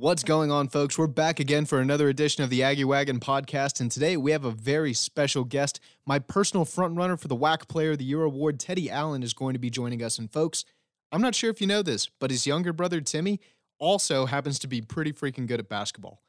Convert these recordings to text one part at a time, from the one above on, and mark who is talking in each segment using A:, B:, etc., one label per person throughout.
A: What's going on, folks? We're back again for another edition of the Aggie Wagon podcast, and today we have a very special guest. My personal frontrunner for the WAC Player of the Year award, Teddy Allen, is going to be joining us. And, folks, I'm not sure if you know this, but his younger brother, Timmy, also happens to be pretty freaking good at basketball.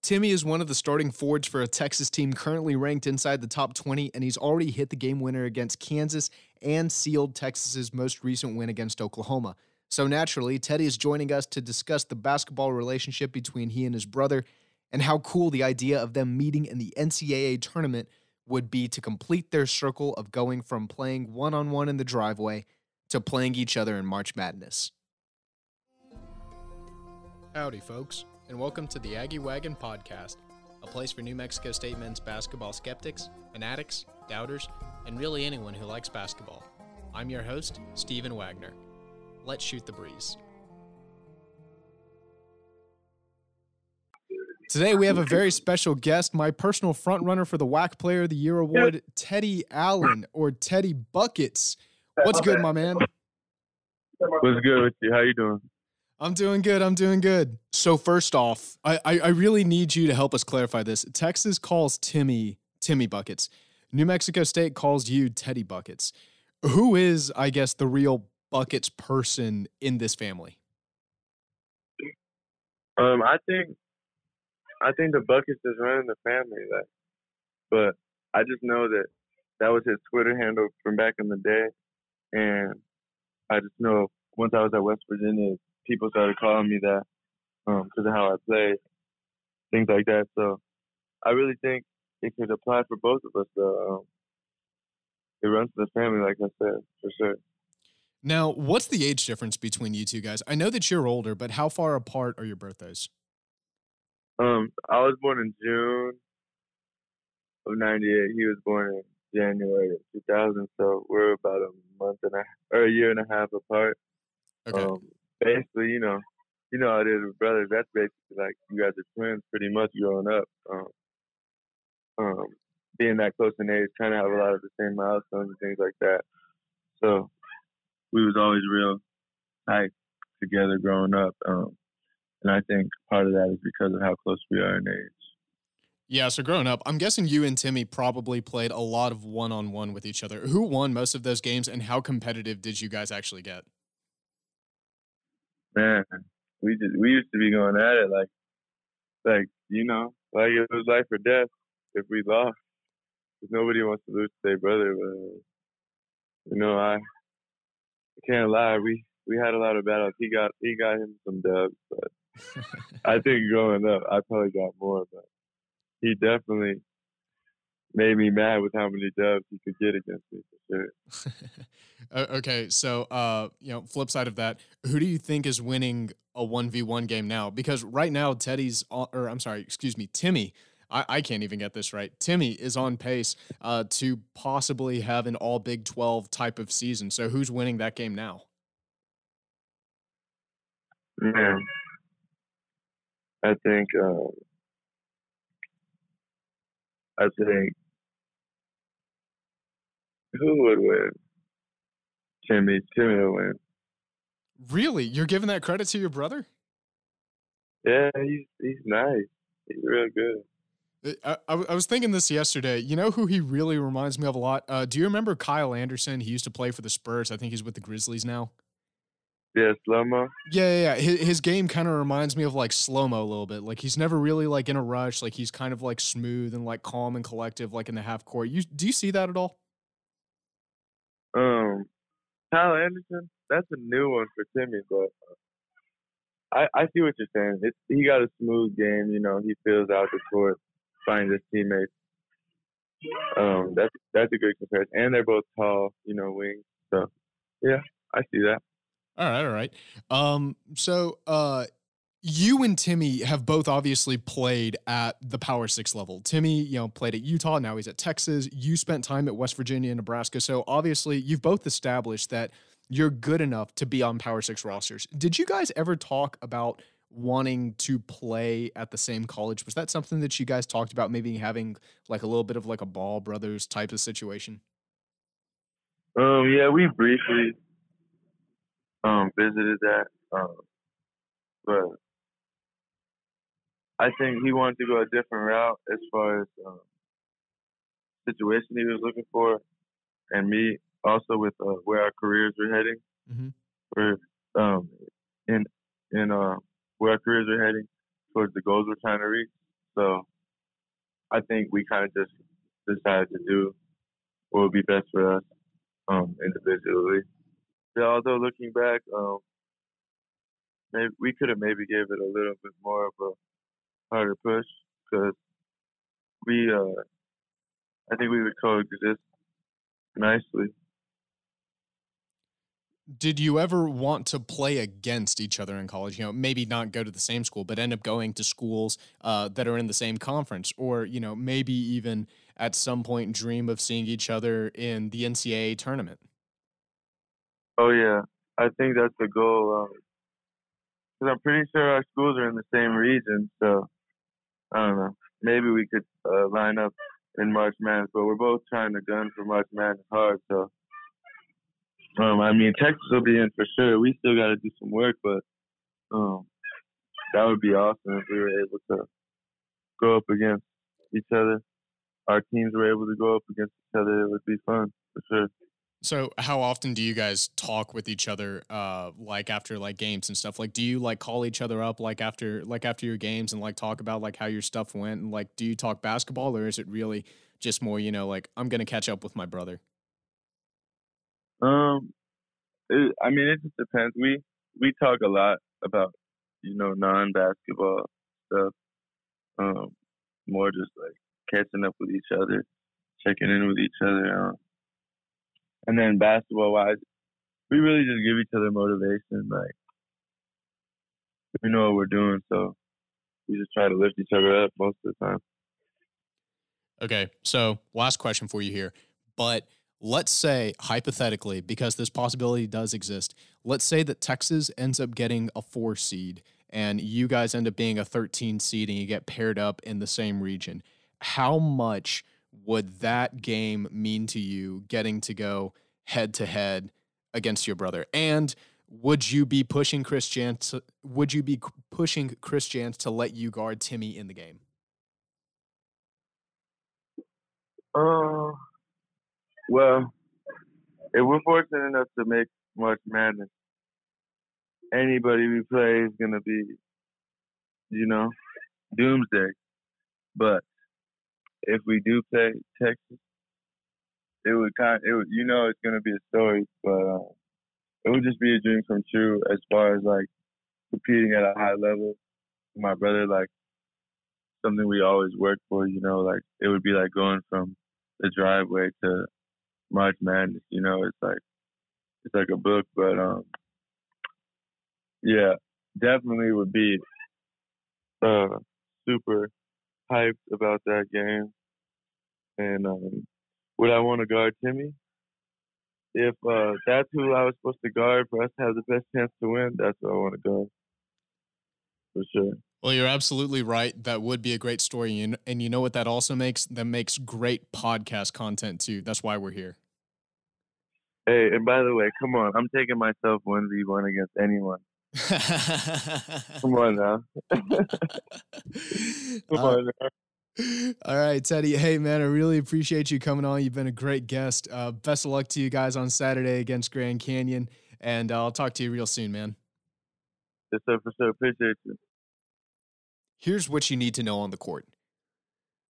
A: Timmy is one of the starting forwards for a Texas team currently ranked inside the top 20, and he's already hit the game winner against Kansas and sealed Texas's most recent win against Oklahoma. So naturally, Teddy is joining us to discuss the basketball relationship between he and his brother and how cool the idea of them meeting in the NCAA tournament would be to complete their circle of going from playing one on one in the driveway to playing each other in March Madness. Howdy, folks, and welcome to the Aggie Wagon Podcast, a place for New Mexico State men's basketball skeptics, fanatics, doubters, and really anyone who likes basketball. I'm your host, Stephen Wagner. Let's shoot the breeze. Today we have a very special guest, my personal frontrunner for the WAC Player of the Year award, Teddy Allen or Teddy Buckets. What's good, my man?
B: What's good with you? How you doing?
A: I'm doing good. I'm doing good. So first off, I, I, I really need you to help us clarify this. Texas calls Timmy Timmy Buckets. New Mexico State calls you Teddy Buckets. Who is, I guess, the real buckets person in this family?
B: Um, I think I think the buckets is running the family, like, but I just know that that was his Twitter handle from back in the day, and I just know once I was at West Virginia, people started calling me that because um, of how I play, things like that. So I really think it could apply for both of us. Though. Um, it runs in the family, like I said, for sure.
A: Now, what's the age difference between you two guys? I know that you're older, but how far apart are your birthdays?
B: Um, I was born in June of '98. He was born in January of 2000. So we're about a month and a or a year and a half apart. Okay. Um, basically, you know, you know how it is with brothers. That's basically like you guys are twins, pretty much growing up. Um, um, being that close in age, trying to have a lot of the same milestones and things like that. So we was always real tight together growing up. Um, and I think part of that is because of how close we are in age.
A: Yeah, so growing up, I'm guessing you and Timmy probably played a lot of one on one with each other. Who won most of those games and how competitive did you guys actually get?
B: Man, we just we used to be going at it like like, you know, like it was life or death if we lost. Because nobody wants to lose to their brother, but you know, I I can't lie, we we had a lot of battles. He got he got him some dubs, but I think growing up, I probably got more. But he definitely made me mad with how many dubs he could get against me for sure.
A: okay, so uh, you know, flip side of that, who do you think is winning a one v one game now? Because right now, Teddy's, or I'm sorry, excuse me, Timmy I, I can't even get this right. Timmy is on pace uh, to possibly have an all Big 12 type of season. So who's winning that game now?
B: Man, I think um, I think who would win? Timmy. Timmy would win.
A: Really? You're giving that credit to your brother?
B: Yeah, he's he's nice. He's real good.
A: I, I, was thinking this yesterday. You know who he really reminds me of a lot? Uh, do you remember Kyle Anderson? He used to play for the Spurs. I think he's with the Grizzlies now.
B: Yeah, slow mo.
A: Yeah, yeah, yeah. His, his game kind of reminds me of like slow mo a little bit. Like he's never really like in a rush. Like he's kind of like smooth and like calm and collective, like in the half court. You do you see that at all?
B: Um, Kyle Anderson. That's a new one for Timmy, but I I see what you're saying. It's, he got a smooth game. You know, he fills out the court find his teammates. Um, that's that's a good comparison, and they're both tall, you know, wings. So, yeah, I see that.
A: All right, all right. Um, so, uh, you and Timmy have both obviously played at the Power Six level. Timmy, you know, played at Utah. Now he's at Texas. You spent time at West Virginia and Nebraska. So obviously, you've both established that you're good enough to be on Power Six rosters. Did you guys ever talk about wanting to play at the same college. Was that something that you guys talked about? Maybe having like a little bit of like a Ball brothers type of situation.
B: Um. Yeah, we briefly um visited that. Um. But I think he wanted to go a different route as far as um, situation he was looking for, and me also with uh, where our careers were heading. Mm-hmm. We're um, in in uh, where our careers are heading towards the goals we're trying to reach. So I think we kind of just decided to do what would be best for us um, individually. So although looking back, um, maybe we could have maybe gave it a little bit more of a harder push because we, uh, I think we would coexist nicely.
A: Did you ever want to play against each other in college? You know, maybe not go to the same school, but end up going to schools uh, that are in the same conference, or you know, maybe even at some point dream of seeing each other in the NCAA tournament?
B: Oh yeah, I think that's the goal. Because um, I'm pretty sure our schools are in the same region, so I don't know. Maybe we could uh, line up in March Madness, but we're both trying to gun for March Madness hard, so um, I mean, Texas will be in for sure. We still got to do some work, but um, that would be awesome if we were able to go up against each other. Our teams were able to go up against each other. It would be fun for sure.
A: So, how often do you guys talk with each other, uh, like after like games and stuff? Like, do you like call each other up like after like after your games and like talk about like how your stuff went? And like, do you talk basketball or is it really just more, you know, like I'm gonna catch up with my brother?
B: Um, it, I mean, it just depends. We we talk a lot about you know non basketball stuff. Um, more just like catching up with each other, checking in with each other. Um, and then basketball wise, we really just give each other motivation. Like we know what we're doing, so we just try to lift each other up most of the time.
A: Okay, so last question for you here, but let's say hypothetically because this possibility does exist let's say that texas ends up getting a four seed and you guys end up being a 13 seed and you get paired up in the same region how much would that game mean to you getting to go head to head against your brother and would you be pushing Chris Jans would you be pushing Chris Jans to let you guard timmy in the game?
B: Uh well, if we're fortunate enough to make March Madness, anybody we play is gonna be, you know, doomsday. But if we do play Texas, it would kind, it would, you know, it's gonna be a story, but uh, it would just be a dream come true as far as like competing at a high level. My brother, like something we always worked for, you know, like it would be like going from the driveway to March Madness. You know, it's like it's like a book, but um, yeah, definitely would be uh super hyped about that game. And um, would I want to guard Timmy? If uh, that's who I was supposed to guard for us to have the best chance to win, that's who I want to guard for sure.
A: Well, you're absolutely right. That would be a great story, and you know what that also makes? That makes great podcast content too. That's why we're here.
B: Hey, and by the way, come on, I'm taking myself one v one against anyone. come on now. come uh, on now.
A: All right, Teddy. Hey, man, I really appreciate you coming on. You've been a great guest. Uh, best of luck to you guys on Saturday against Grand Canyon, and uh, I'll talk to you real soon, man.
B: Yes, sir, for sure. Appreciate you.
A: Here's what you need to know on the court.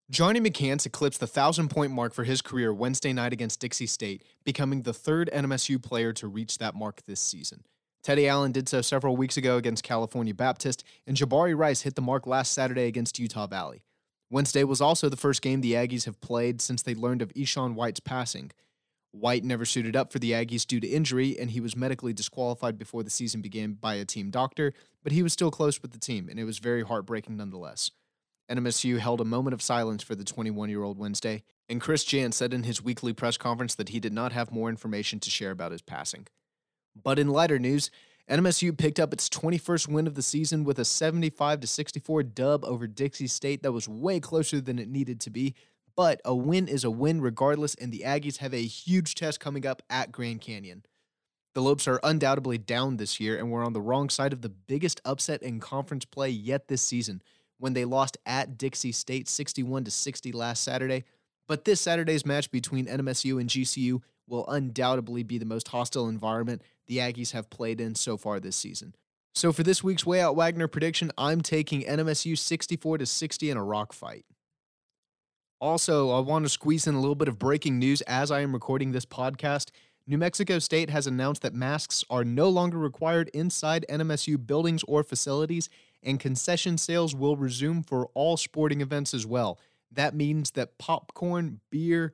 A: Johnny McCants eclipsed the 1,000 point mark for his career Wednesday night against Dixie State, becoming the third NMSU player to reach that mark this season. Teddy Allen did so several weeks ago against California Baptist, and Jabari Rice hit the mark last Saturday against Utah Valley. Wednesday was also the first game the Aggies have played since they learned of Eshon White's passing. White never suited up for the Aggies due to injury, and he was medically disqualified before the season began by a team doctor, but he was still close with the team, and it was very heartbreaking nonetheless. NMSU held a moment of silence for the 21 year old Wednesday, and Chris Jans said in his weekly press conference that he did not have more information to share about his passing. But in lighter news, NMSU picked up its 21st win of the season with a 75 64 dub over Dixie State that was way closer than it needed to be, but a win is a win regardless, and the Aggies have a huge test coming up at Grand Canyon. The Lopes are undoubtedly down this year, and we're on the wrong side of the biggest upset in conference play yet this season, when they lost at Dixie State 61 to 60 last Saturday. But this Saturday's match between NMSU and GCU will undoubtedly be the most hostile environment the Aggies have played in so far this season. So for this week's Way Out Wagner prediction, I'm taking NMSU 64 to 60 in a rock fight. Also, I want to squeeze in a little bit of breaking news as I am recording this podcast. New Mexico State has announced that masks are no longer required inside NMSU buildings or facilities, and concession sales will resume for all sporting events as well. That means that popcorn, beer,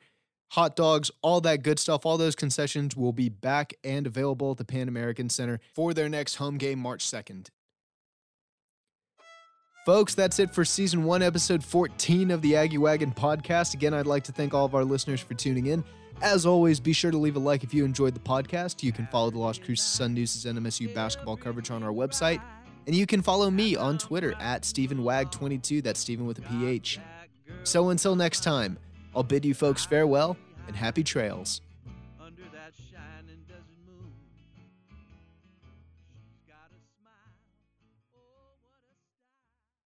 A: hot dogs, all that good stuff, all those concessions will be back and available at the Pan American Center for their next home game March 2nd. Folks, that's it for season one, episode 14 of the Aggie Wagon podcast. Again, I'd like to thank all of our listeners for tuning in. As always, be sure to leave a like if you enjoyed the podcast. You can follow the Las Cruces Sun News' NMSU basketball coverage on our website. And you can follow me on Twitter at StephenWag22. That's Stephen with a PH. So until next time, I'll bid you folks farewell and happy trails.